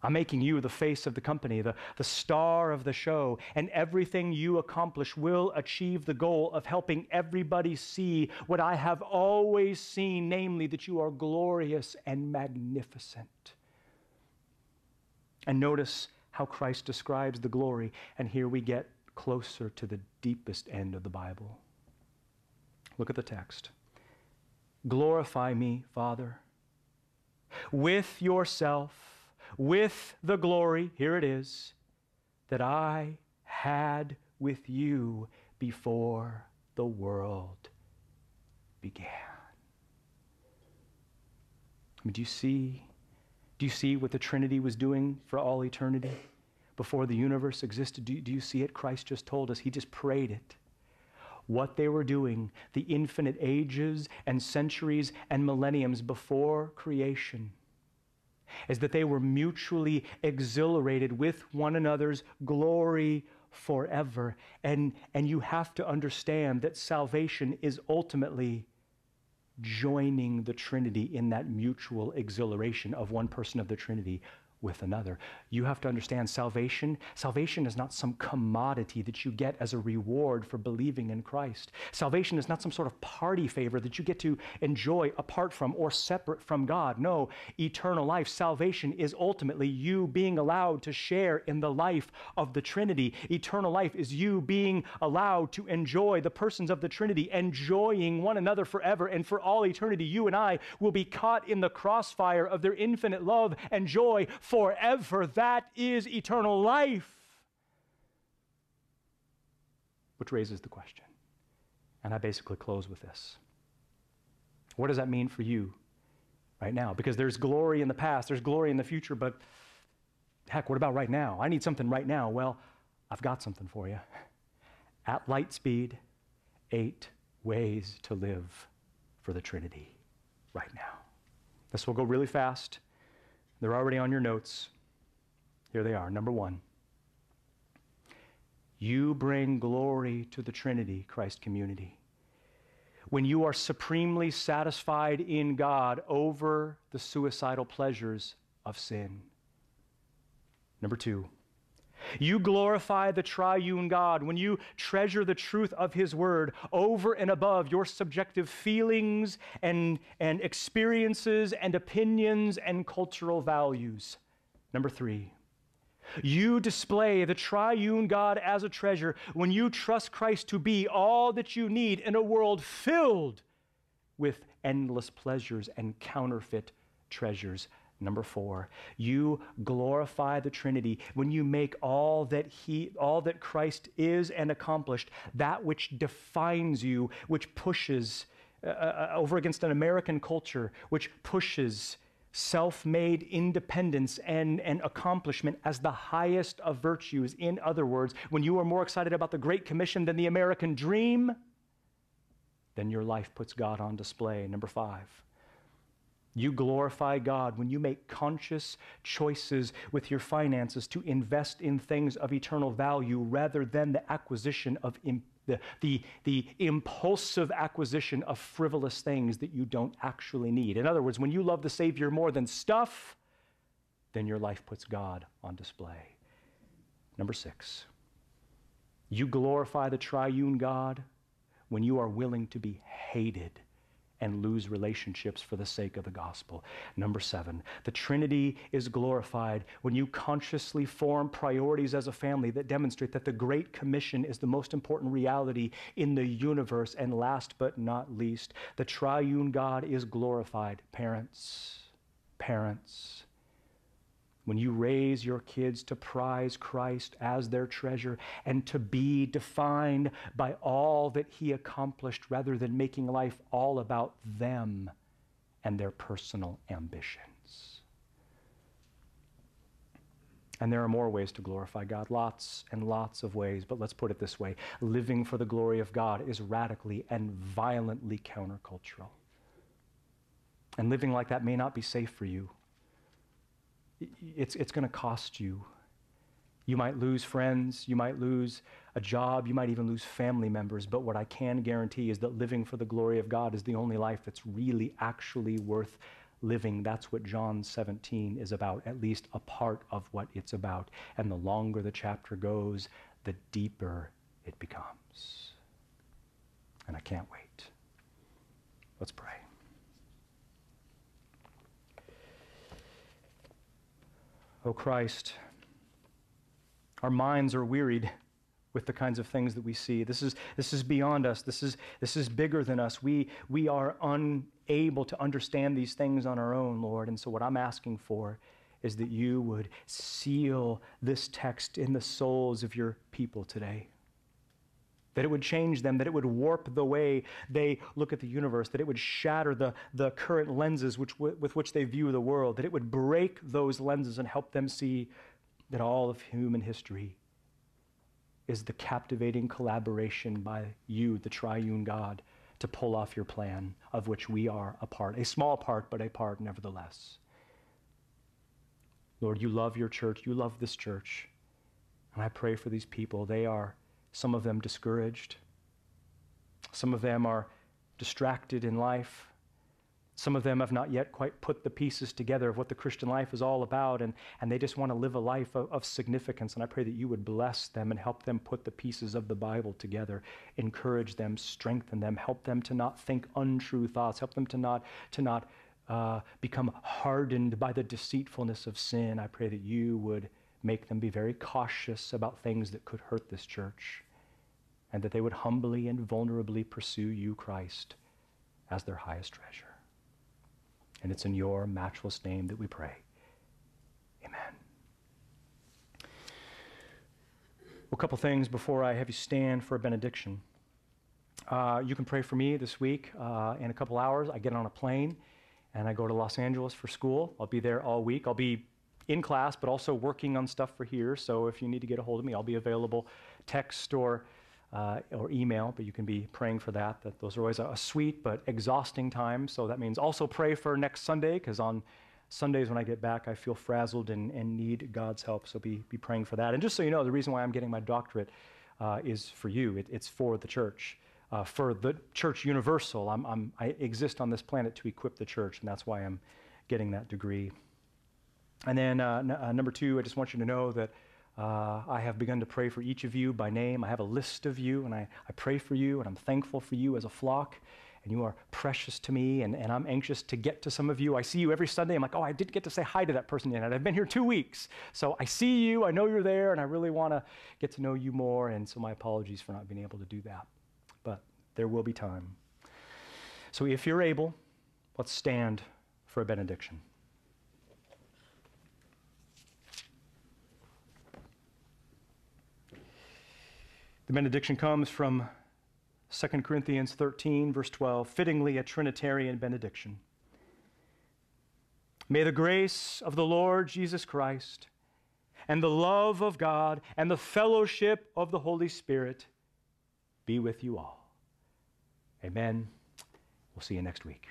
I'm making you the face of the company, the, the star of the show, and everything you accomplish will achieve the goal of helping everybody see what I have always seen, namely that you are glorious and magnificent. And notice how Christ describes the glory, and here we get closer to the deepest end of the Bible. Look at the text. Glorify me, Father, with yourself with the glory, here it is, that I had with you before the world began. I mean, do you see? Do you see what the Trinity was doing for all eternity before the universe existed? Do, do you see it? Christ just told us. He just prayed it what they were doing the infinite ages and centuries and millenniums before creation is that they were mutually exhilarated with one another's glory forever. And, and you have to understand that salvation is ultimately joining the Trinity in that mutual exhilaration of one person of the Trinity with another. You have to understand salvation. Salvation is not some commodity that you get as a reward for believing in Christ. Salvation is not some sort of party favor that you get to enjoy apart from or separate from God. No, eternal life. Salvation is ultimately you being allowed to share in the life of the Trinity. Eternal life is you being allowed to enjoy the persons of the Trinity, enjoying one another forever and for all eternity. You and I will be caught in the crossfire of their infinite love and joy forever. That is eternal life. Which raises the question. And I basically close with this. What does that mean for you right now? Because there's glory in the past, there's glory in the future, but heck, what about right now? I need something right now. Well, I've got something for you. At light speed, eight ways to live for the Trinity right now. This will go really fast. They're already on your notes. Here they are. Number one, you bring glory to the Trinity, Christ community. When you are supremely satisfied in God over the suicidal pleasures of sin. Number two, you glorify the triune God when you treasure the truth of His Word over and above your subjective feelings and, and experiences and opinions and cultural values. Number three, you display the triune God as a treasure when you trust Christ to be all that you need in a world filled with endless pleasures and counterfeit treasures. Number four, you glorify the Trinity when you make all that He, all that Christ is and accomplished, that which defines you, which pushes uh, uh, over against an American culture, which pushes self made independence and, and accomplishment as the highest of virtues. In other words, when you are more excited about the Great Commission than the American dream, then your life puts God on display. Number five. You glorify God when you make conscious choices with your finances to invest in things of eternal value rather than the acquisition of the, the, the impulsive acquisition of frivolous things that you don't actually need. In other words, when you love the Savior more than stuff, then your life puts God on display. Number six, you glorify the triune God when you are willing to be hated and lose relationships for the sake of the gospel. Number seven, the Trinity is glorified when you consciously form priorities as a family that demonstrate that the Great Commission is the most important reality in the universe. And last but not least, the triune God is glorified. Parents, parents, when you raise your kids to prize Christ as their treasure and to be defined by all that He accomplished rather than making life all about them and their personal ambitions. And there are more ways to glorify God, lots and lots of ways, but let's put it this way living for the glory of God is radically and violently countercultural. And living like that may not be safe for you it's, it's going to cost you. You might lose friends, you might lose a job, you might even lose family members, but what I can guarantee is that living for the glory of God is the only life that's really actually worth living. That's what John 17 is about, at least a part of what it's about. And the longer the chapter goes, the deeper it becomes. And I can't wait. Let's pray. O Christ, our minds are wearied with the kinds of things that we see. This is, this is beyond us. This is, this is bigger than us. We, we are unable to understand these things on our own, Lord. And so, what I'm asking for is that you would seal this text in the souls of your people today that it would change them, that it would warp the way they look at the universe, that it would shatter the, the current lenses which, with which they view the world, that it would break those lenses and help them see that all of human history is the captivating collaboration by you, the triune God, to pull off your plan, of which we are a part, a small part, but a part nevertheless. Lord, you love your church, you love this church. And I pray for these people. They are some of them discouraged. Some of them are distracted in life. Some of them have not yet quite put the pieces together of what the Christian life is all about, and, and they just want to live a life of, of significance. And I pray that you would bless them and help them put the pieces of the Bible together, encourage them, strengthen them, help them to not think untrue thoughts, help them to not, to not uh, become hardened by the deceitfulness of sin. I pray that you would make them be very cautious about things that could hurt this church, and that they would humbly and vulnerably pursue you, Christ, as their highest treasure. And it's in your matchless name that we pray. Amen. Well, A couple things before I have you stand for a benediction. Uh, you can pray for me this week. Uh, in a couple hours, I get on a plane and I go to Los Angeles for school. I'll be there all week. I'll be in class, but also working on stuff for here. So if you need to get a hold of me, I'll be available text or, uh, or email, but you can be praying for that. that those are always a, a sweet but exhausting time. So that means also pray for next Sunday, because on Sundays when I get back, I feel frazzled and, and need God's help. So be, be praying for that. And just so you know, the reason why I'm getting my doctorate uh, is for you, it, it's for the church. Uh, for the church universal, I'm, I'm, I exist on this planet to equip the church, and that's why I'm getting that degree. And then, uh, n- uh, number two, I just want you to know that uh, I have begun to pray for each of you by name. I have a list of you, and I, I pray for you, and I'm thankful for you as a flock and you are precious to me, and, and I'm anxious to get to some of you. I see you every Sunday. I'm like, oh, I didn't get to say hi to that person yet, I've been here two weeks. So I see you, I know you're there, and I really want to get to know you more, and so my apologies for not being able to do that. But there will be time. So if you're able, let's stand for a benediction. The benediction comes from 2 Corinthians 13, verse 12, fittingly a Trinitarian benediction. May the grace of the Lord Jesus Christ and the love of God and the fellowship of the Holy Spirit be with you all. Amen. We'll see you next week.